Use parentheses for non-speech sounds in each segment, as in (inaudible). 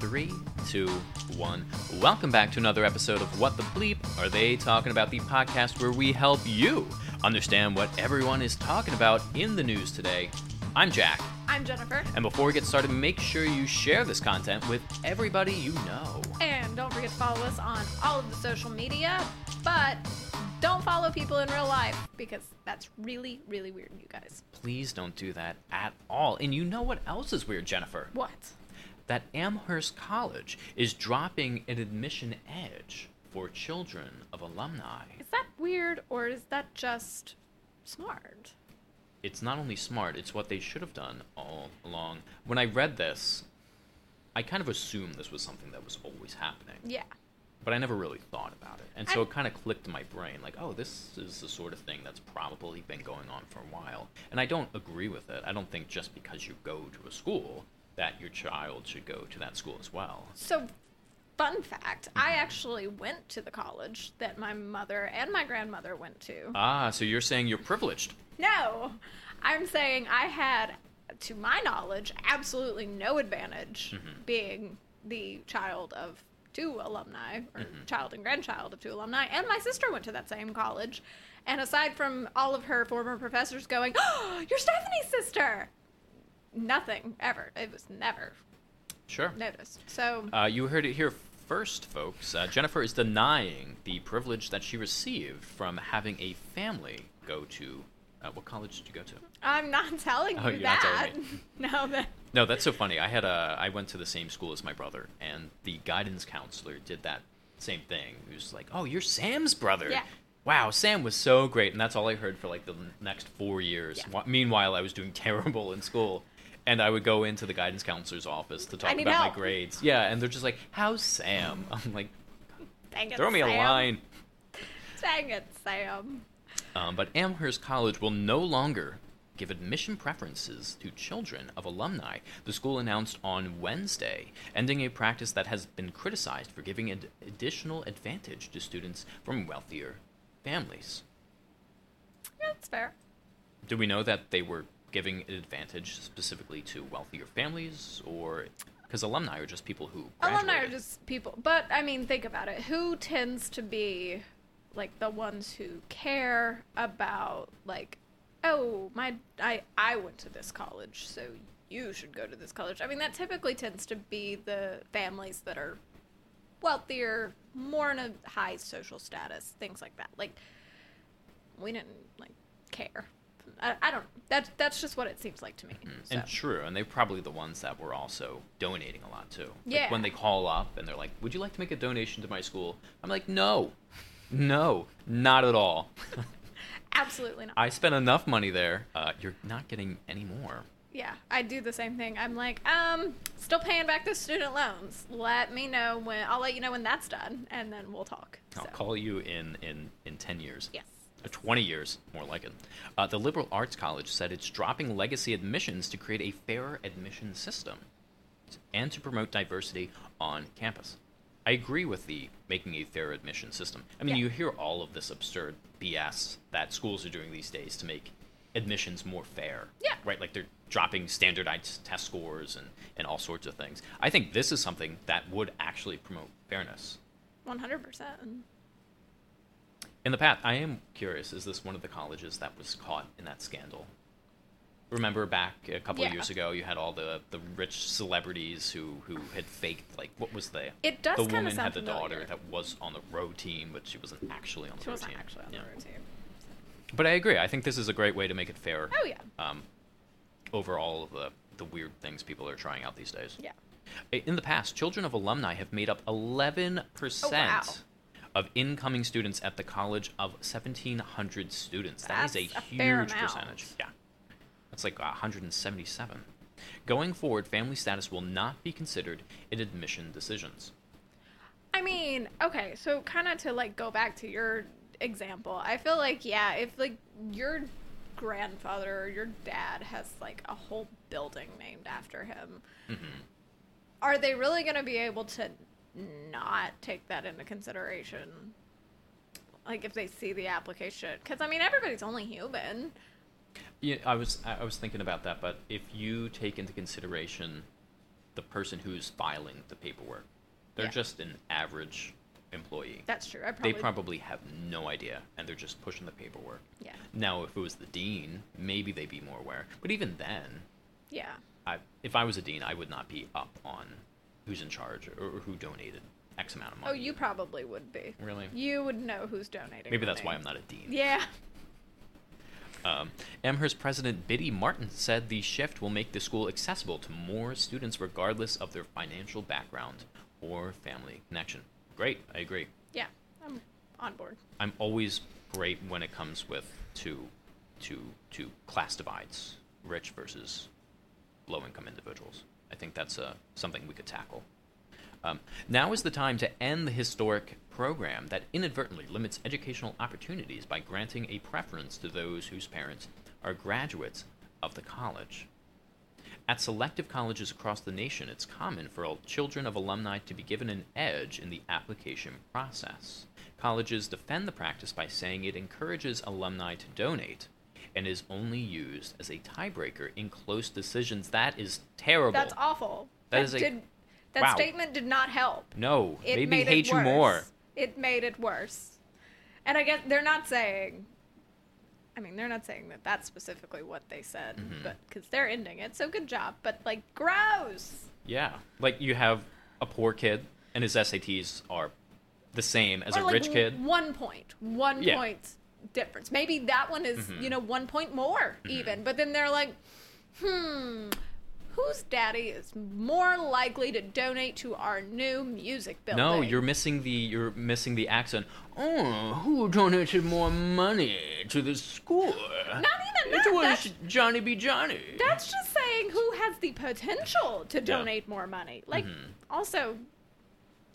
Three, two, one. Welcome back to another episode of What the Bleep Are They Talking About? The podcast where we help you understand what everyone is talking about in the news today. I'm Jack. I'm Jennifer. And before we get started, make sure you share this content with everybody you know. And don't forget to follow us on all of the social media, but don't follow people in real life because that's really, really weird, you guys. Please don't do that at all. And you know what else is weird, Jennifer? What? That Amherst College is dropping an admission edge for children of alumni. Is that weird or is that just smart? It's not only smart, it's what they should have done all along. When I read this, I kind of assumed this was something that was always happening. Yeah. but I never really thought about it. And so I- it kind of clicked in my brain like, oh, this is the sort of thing that's probably been going on for a while. And I don't agree with it. I don't think just because you go to a school that your child should go to that school as well. So, fun fact I mm-hmm. actually went to the college that my mother and my grandmother went to. Ah, so you're saying you're privileged. No, I'm saying I had, to my knowledge, absolutely no advantage mm-hmm. being the child of two alumni, or mm-hmm. child and grandchild of two alumni, and my sister went to that same college. And aside from all of her former professors going, (gasps) oh, you're Stephanie's sister, nothing ever. It was never Sure. noticed. So, Uh, you heard it here first, folks. Uh, Jennifer is denying the privilege that she received from having a family go to. Uh, what college did you go to? I'm not (laughs) telling Oh, you you're not that. telling (laughs) no, that. No, that's so funny. I had a I went to the same school as my brother, and the guidance counselor did that same thing. He was like, "Oh, you're Sam's brother." Yeah. Wow, Sam was so great, and that's all I heard for like the next four years. Yeah. Meanwhile, I was doing (laughs) terrible in school, and I would go into the guidance counselor's office to talk about help. my grades. Yeah, and they're just like, "How's Sam?" (laughs) I'm like, Dang it, "Throw me a line." Dang it, Sam. Um, but Amherst College will no longer give admission preferences to children of alumni, the school announced on Wednesday, ending a practice that has been criticized for giving an additional advantage to students from wealthier families. Yeah, that's fair. Do we know that they were giving an advantage specifically to wealthier families, or because alumni are just people who graduated? Alumni are just people, but I mean, think about it. Who tends to be like the ones who care about like, oh, my I I went to this college, so you should go to this college. I mean, that typically tends to be the families that are wealthier, more in a high social status, things like that. Like, we didn't like care. I, I don't. That that's just what it seems like to me. So. And true, and they're probably the ones that were also donating a lot too. Like Yeah. when they call up and they're like, "Would you like to make a donation to my school?" I'm like, "No, no, not at all. (laughs) Absolutely not. I spent enough money there. Uh, you're not getting any more." Yeah, I do the same thing. I'm like, um, still paying back the student loans. Let me know when I'll let you know when that's done, and then we'll talk. I'll So, call you in in in ten years. Yes. Uh, 20 years, more like it. Uh, the Liberal Arts College said it's dropping legacy admissions to create a fairer admission system and to promote diversity on campus. I agree with the making a fair admission system. I mean, Yeah. you hear all of this absurd BS that schools are doing these days to make admissions more fair. Yeah. Right? Like they're dropping standardized test scores and, and all sorts of things. I think this is something that would actually promote fairness. One hundred percent. In the past, I am curious: is this one of the colleges that was caught in that scandal? Remember back a couple of Yeah. years ago, you had all the, the rich celebrities who, who had faked like what was the It does the woman had the daughter that was on the row team, but she wasn't actually on the She row wasn't team. actually on Yeah. the road team. But I agree. I think this is a great way to make it fair. Oh yeah, Um, over all of the the weird things people are trying out these days. yeah. In the past, children of alumni have made up 11% Oh, of incoming students at the college of 1,700 students. That is That's a a huge percentage. Yeah. That's like 177. Going forward, family status will not be considered in admission decisions. I mean, okay, so kind of to like go back to your example, I feel like yeah, if like your grandfather or your dad has like a whole building named after him, Mhm. are they really going to be able to not take that into consideration? Like if they see the application, because I mean everybody's only human. Yeah, I was I was thinking about that, but if you take into consideration the person who's filing the paperwork. They're Yeah. just an average employee. That's true. I probably. they probably have no idea, and they're just pushing the paperwork. Yeah. Now, if it was the dean, maybe they'd be more aware. But even then, Yeah. I, if I was a dean, I would not be up on who's in charge or, who donated X amount of money. Oh, you probably would be. really? You would know who's donating. Maybe that's why. I'm not a dean. Yeah. Um, Amherst president Biddy Martin said the shift will make the school accessible to more students regardless of their financial background or family connection. Great, I agree. Yeah. I'm on board. I'm always great when it comes with to to to class divides, rich versus low income individuals. I think that's uh, something we could tackle. Um, now is the time to end the historic program that inadvertently limits educational opportunities by granting a preference to those whose parents are graduates of the college. At selective colleges across the nation, it's common for children of alumni to be given an edge in the application process. Colleges defend the practice by saying it encourages alumni to donate and is only used as a tiebreaker in close decisions. That is terrible. That's awful. That is a- did, that wow. statement did not help. no, It made me hate it you worse. more. It made it worse. And I guess they're not saying. I mean, they're not saying that that's specifically what they said, Mhm. but because they're ending it, so good job. But like, gross. Yeah, like you have a poor kid and his SATs are the same as or a like rich kid. One point, one Yeah. point difference. Maybe that one is Mhm. you know one point more even. But then they're like, hmm, whose daddy is more likely to donate to our new music building? No, you're missing the you're missing the accent. Oh, who donated more money to the school? Not even that. It was That's- Johnny B. Johnny. That's just saying who has the potential to donate more money. Like, Mhm. also,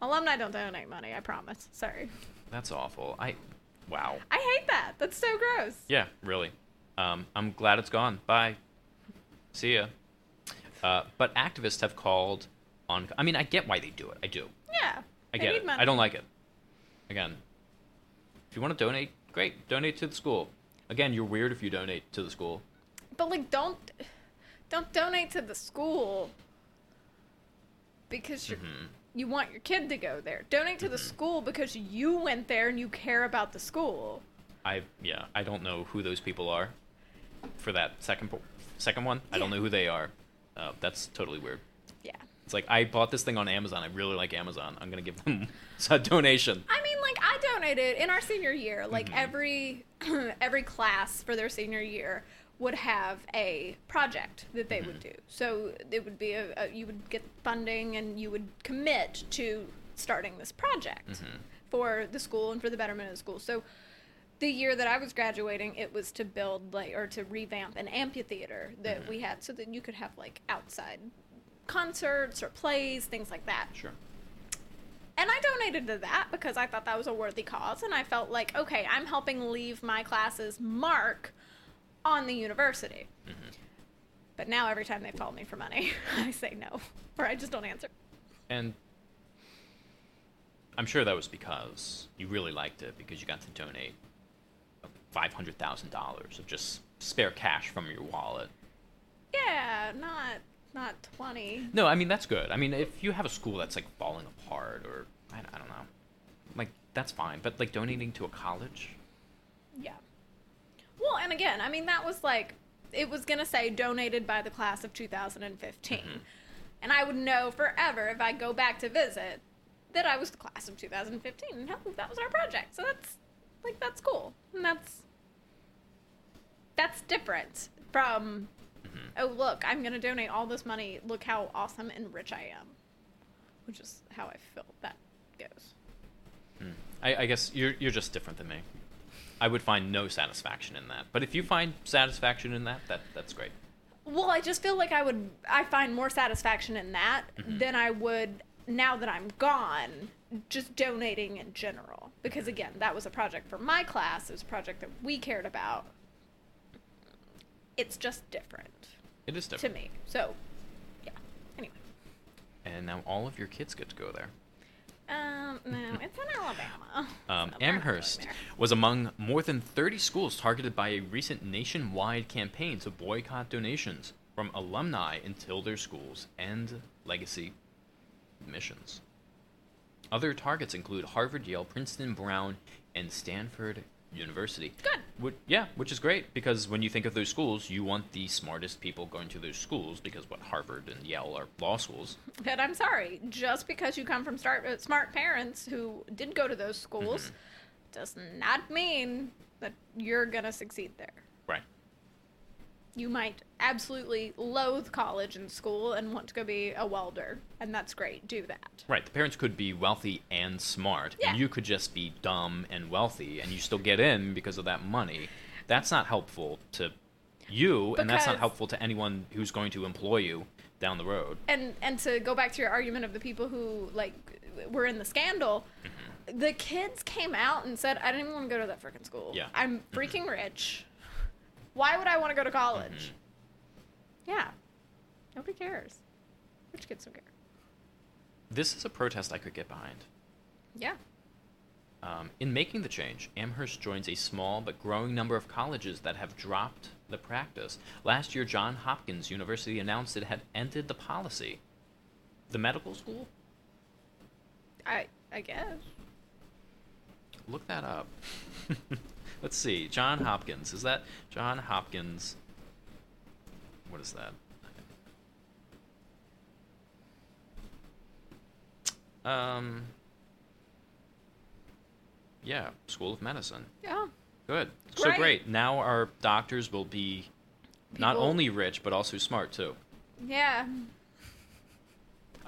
alumni don't donate money. I promise. Sorry, That's awful. I, wow. I hate that. That's so gross. Yeah, really. Um, I'm glad it's gone. Bye. See ya. Uh, but activists have called on. I mean, I get why they do it. I do. Yeah, I get it. money. I don't like it. Again, if you want to donate, great. Donate to the school. Again, you're weird if you donate to the school. But like, don't don't donate to the school because you Mhm. You want your kid to go there. Donate to the Mm-hmm. school because you went there and you care about the school. I yeah, I don't know who those people are for that second po- second one. I don't know who they are. Uh, that's totally weird. Yeah. It's like I bought this thing on Amazon. I really like Amazon. I'm gonna give them (laughs) a donation. I mean, like I donated in our senior year. Like Mhm. every (clears throat) every class for their senior year would have a project that they would Mhm. do. So it would be a, a you would get funding and you would commit to starting this project Mhm. for the school and for the betterment of the school. So the year that I was graduating, it was to build like or to revamp an amphitheater that Mhm. we had so that you could have like outside concerts or plays, things like that. Sure. And I donated to that because I thought that was a worthy cause, and I felt like, okay, I'm helping leave my classes mark on the university. Mhm. But now every time they call me for money, (laughs) I say no, or I just don't answer. And I'm sure that was because you really liked it because you got to donate five hundred thousand dollars of just spare cash from your wallet. Yeah, not not twenty. No, I mean that's good. I mean, if you have a school that's like falling apart, or I, I don't know, like that's fine. But like donating to a college, Yeah. Well, and again, I mean that was like it was gonna say donated by the class of 2015, Mhm. and I would know forever if I go back to visit that I was the class of 2015, and that was our project. So that's like that's cool, and that's that's different from Mhm. oh look, I'm gonna donate all this money. Look how awesome and rich I am, which is how I feel that goes. Hmm. I, I guess you're you're just different than me. I would find no satisfaction in that. But if you find satisfaction in that, that that's great. Well, I just feel like I would I find more satisfaction in that Mhm. than I would now that I'm gone just donating in general. Because again, that was a project for my class, it was a project that we cared about. It's just different It is different to me. So, yeah. Anyway. And now all of your kids get to go there. Um, no, it's in Alabama. (laughs) Um, So we're not going Amherst was among more than 30 schools targeted by a recent nationwide campaign to boycott donations from alumni until their schools end legacy admissions. Other targets include Harvard, Yale, Princeton, Brown, and Stanford University. Good. Would, yeah, which is great because when you think of those schools, you want the smartest people going to those schools because what Harvard and Yale are law schools. But I'm sorry, just because you come from start, uh, smart parents who did go to those schools Mm-hmm. does not mean that you're going to succeed there. You might absolutely loathe college and school and want to go be a welder, and that's great. Do that. Right. The parents could be wealthy and smart, Yeah. and you could just be dumb and wealthy, and you still get in because of that money. That's not helpful to you, and that's not helpful to anyone who's going to employ you down the road. and and to go back to your argument of the people who like were in the scandal Mm-hmm. the kids came out and said i didn't even want to go to that freaking school Yeah. i'm freaking rich why would i want to go to college Mm-hmm. yeah nobody cares rich kids don't care This is a protest I could get behind. yeah Um, in making the change, Amherst joins a small but growing number of colleges that have dropped the practice. Last year, Johns Hopkins University announced it had ended the policy. The medical school? i i guess Look that up. (laughs) Let's see. John Hopkins. Is that John Hopkins? What is that? Um. Yeah, School of Medicine. yeah Good. So Great. great. Now our doctors will be not only rich but also smart too. yeah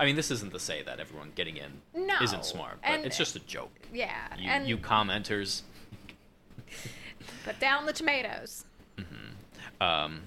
I mean, this isn't to say that everyone getting in No, isn't smart, but and- it's just a joke. yeah You, and you commenters. (laughs) put down the tomatoes Um,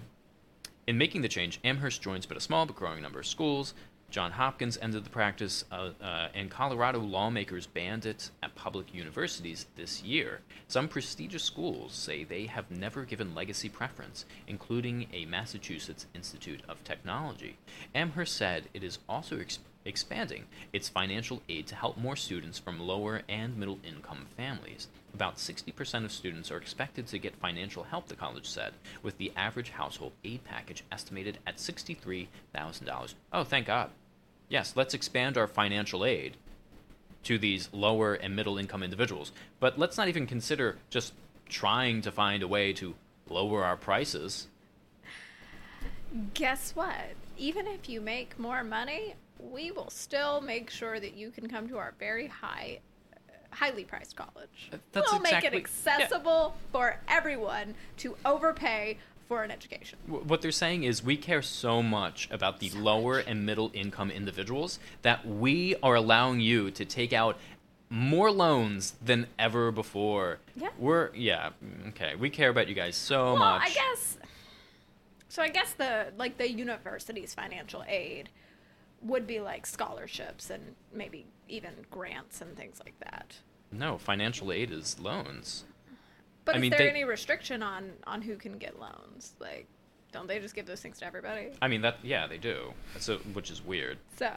in making the change, Amherst joins but a small but growing number of schools. John Hopkins ended the practice, uh, uh, and Colorado lawmakers banned it at public universities this year. Some prestigious schools say they have never given legacy preference, including a Massachusetts Institute of Technology. Amherst said it is also expanding its financial aid to help more students from lower and middle income families. About 60% of students are expected to get financial help, the college said, with the average household aid package estimated at $63,000. Oh, thank God. Yes, let's expand our financial aid to these lower and middle income individuals. But let's not even consider just trying to find a way to lower our prices. guess what? Even if you make more money, we will still make sure that you can come to our very high, highly priced college. Uh, that's we'll make it exactly- yeah. accessible for everyone to overpay for an education. What they're saying is we care so much about the lower and middle income individuals that we are allowing you to take out more loans than ever before. Yeah. We're yeah, mm, okay. We care about you guys so well, much. I guess. So I guess the like the university's financial aid would be like scholarships and maybe even grants and things like that. No, financial aid is loans. But I is mean, there they- any restriction on on who can get loans? Like, don't they just give those things to everybody? I mean that yeah, they do. So which is weird. So.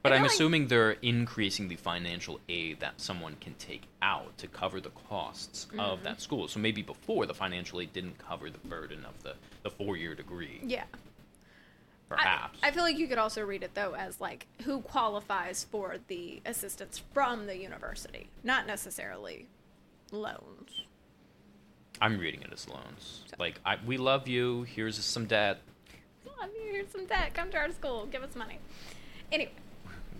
But I'm like- assuming they're increasing the financial aid that someone can take out to cover the costs Mm-hmm. of that school. So maybe before the financial aid didn't cover the burden of the, the four year degree, Yeah. I- perhaps. I, feel like you could also read it though as like who qualifies for the assistance from the university, not necessarily loans. I'm reading it as loans. So- Like, I, we love you. Here's some debt. Love you. Here's some debt. Come to our school. Give us money. Anyway.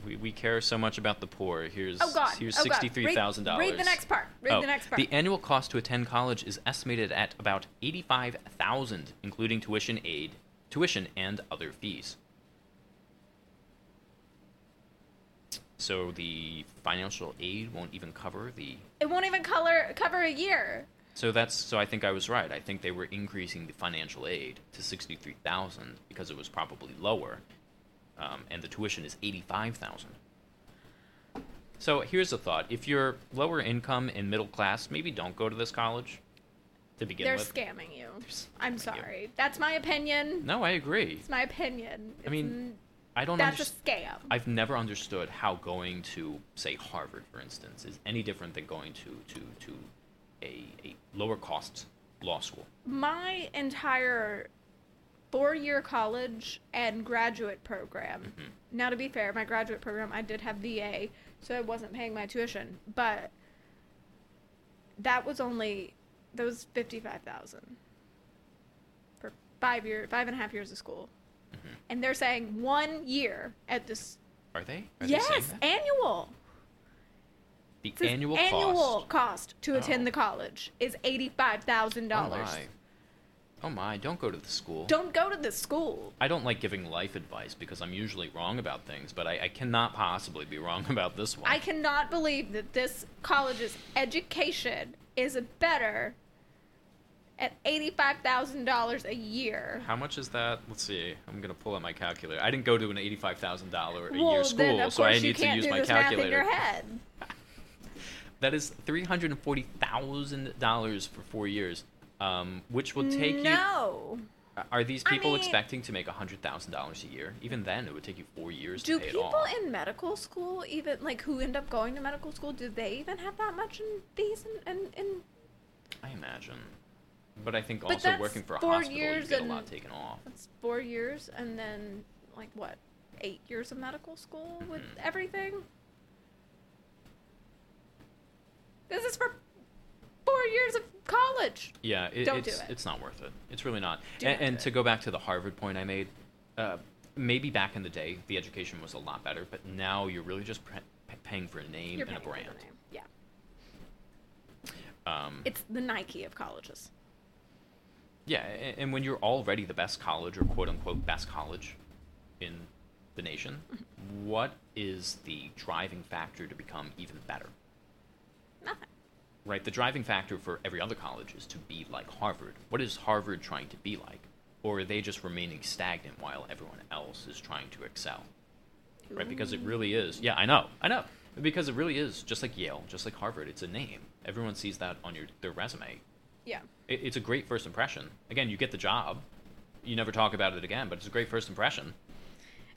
We, we care so much about the poor. Here's Oh God. here's oh, sixty three thousand dollars. Read, the next part. Read Oh, the next part. The annual cost to attend college is estimated at about eighty-five thousand, including tuition aid, tuition and other fees. So the financial aid won't even cover the. it won't even color cover a year. So that's so I think I was right. I think they were increasing the financial aid to sixty-three thousand because it was probably lower, um, and the tuition is eighty-five thousand. So here's a thought: if you're lower income and middle class, maybe don't go to this college to begin They're with. scamming you. I'm scamming you. sorry. That's my opinion. No, I agree. It's my opinion. I mean, I don't that's a scam. I've never understood how going to, say, Harvard, for instance, is any different than going to to to a, a lower cost law school. my entire four year college and graduate program. Mhm. Now, to be fair, my graduate program, I did have VA, so I wasn't paying my tuition, but that was only, that was 55000 for five year, five and a half years of school. Mhm. And they're saying one year at this, Are they? Are yes, that? annual. the It says annual, annual cost. cost to attend Oh. the college is $85,000. Oh my. Oh my! Don't go to the school. Don't go to the school. I don't like giving life advice because I'm usually wrong about things, but I, I cannot possibly be wrong (laughs) about this one. I cannot believe that this college's education is better at $85,000 a year. How much is that? Let's see. I'm gonna pull out my calculator. I didn't go to an eighty-five thousand dollar a well, year school, so I need to use do my this math in calculator. your head. (laughs) That is three hundred and forty thousand dollars for four years, um, which will take you. Are these I people mean- expecting to make hundred thousand dollars a year? Even then, it would take you four years Do to pay it people in medical school even like who end up going to medical school? Do they even have that much in fees and and, and I imagine, but I think But also working for a hospital, you years get a lot taken off. that's four years and then like what eight years of medical school with Mhm. everything? This is for four years of college. Yeah, it, Don't do it's it. it's not worth it. It's really not. Do and not do and to go back to the Harvard point I made, uh, maybe back in the day the education was a lot better, but now you're really just pre- paying for a name You're and a paying for the brand. name. Yeah, Um, it's the Nike of colleges. yeah, and, and when you're already the best college or quote unquote best college in the nation, Mm-hmm. what is the driving factor to become even better? Right, the driving factor for every other college is to be like Harvard. What is Harvard trying to be like? Or are they just remaining stagnant while everyone else is trying to excel? right? Because it really is. Yeah, I know, I know. Because it really is just like Yale, just like Harvard. It's a name. Everyone sees that on your their resume. Yeah. It, it's a great first impression. Again, you get the job. You never talk about it again, but it's a great first impression.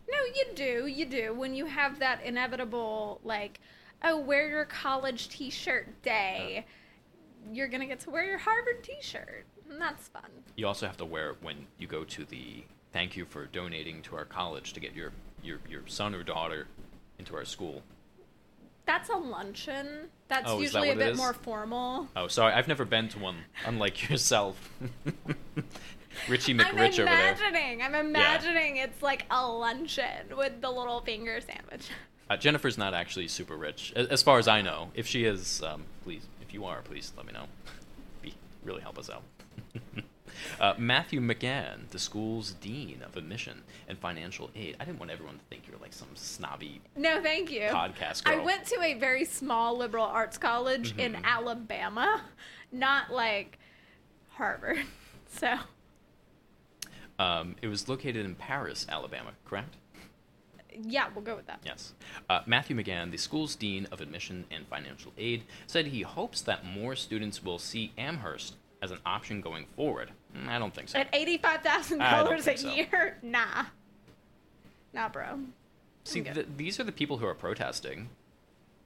No, you do. You do. When you have that inevitable, like, oh, wear your college t shirt day, uh. you're going to get to wear your Harvard t shirt. And that's fun. You also have to wear it when you go to the thank you for donating to our college to get your your, your son or daughter into our school. That's a luncheon. That's Oh, is that usually a bit more formal. Oh, sorry, I've never been to one, unlike (laughs) yourself. Richie I'm McRich over there. imagining. I'm imagining it's like a luncheon with the little finger sandwich. Uh, Jennifer's not actually super rich, a- as far as I know. If she is, um, please, if you are, please let me know. (laughs) Be really help us out. (laughs) uh, Matthew McGann, the school's dean of admission and financial aid. I didn't want everyone to think you're like some snobby. No, thank you. Podcast Girl. I went to a very small liberal arts college in Mhm. Alabama, not like Harvard. (laughs) So, Um, it was located in Paris, Alabama, correct? Yeah, we'll go with that. Yes. Uh, Matthew McGann, the school's dean of admission and financial aid, said he hopes that more students will see Amherst as an option going forward. Mm, I don't think so. At $85,000 a so. year, nah, nah, bro. See, th- these are the people who are protesting.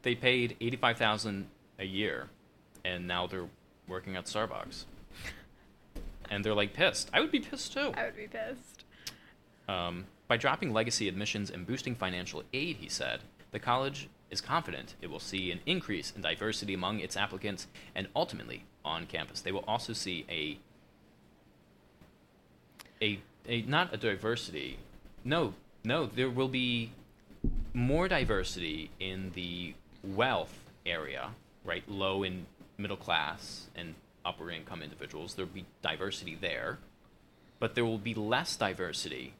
They paid eighty-five thousand a year, and now they're working at Starbucks, and they're like pissed. I would be pissed too. I would be pissed. Um, by dropping legacy admissions and boosting financial aid, he said, the college is confident it will see an increase in diversity among its applicants and ultimately on campus. They will also see a a a not a diversity. No, no, there will be more diversity in the wealth area, right? Low and middle class and upper income individuals. There'll be diversity there. But there will be less diversity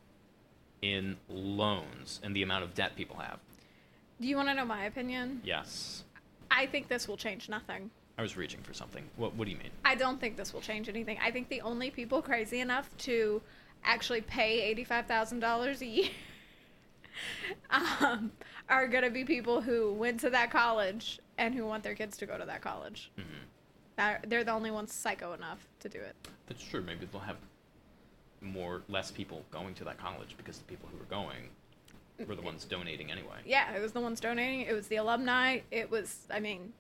in loans and the amount of debt people have. Do you want to know my opinion? Yes. I think this will change nothing. I was reaching for something. What, what do you mean? I don't think this will change anything. I think the only people crazy enough to actually pay eighty-five thousand dollars a year (laughs) um, are gonna be people who went to that college and who want their kids to go to that college. hmm They're, they're the only ones psycho enough to do it. That's true. Maybe they'll have more, less people going to that college because the people who were going were the ones donating anyway. Yeah, it was the ones donating. It was the alumni. It was, I mean,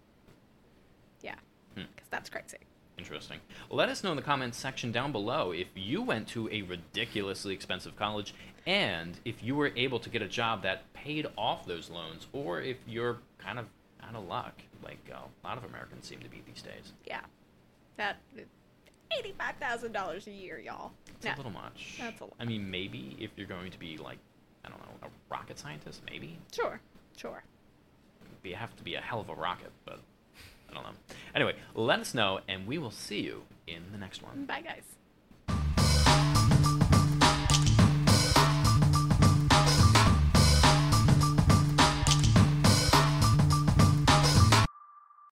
yeah, Hmm. because that's crazy. Interesting. Let us know in the comments section down below if you went to a ridiculously expensive college and if you were able to get a job that paid off those loans, or if you're kind of out of luck, like uh, a lot of Americans seem to be these days. Yeah. That eighty-five thousand dollars a year, y'all. It's No. a little much. That's a lot. I mean, maybe if you're going to be like, I don't know, a rocket scientist, maybe. Sure, sure. You have to be a hell of a rocket, but I don't know. Anyway, let us know, and we will see you in the next one. Bye, guys.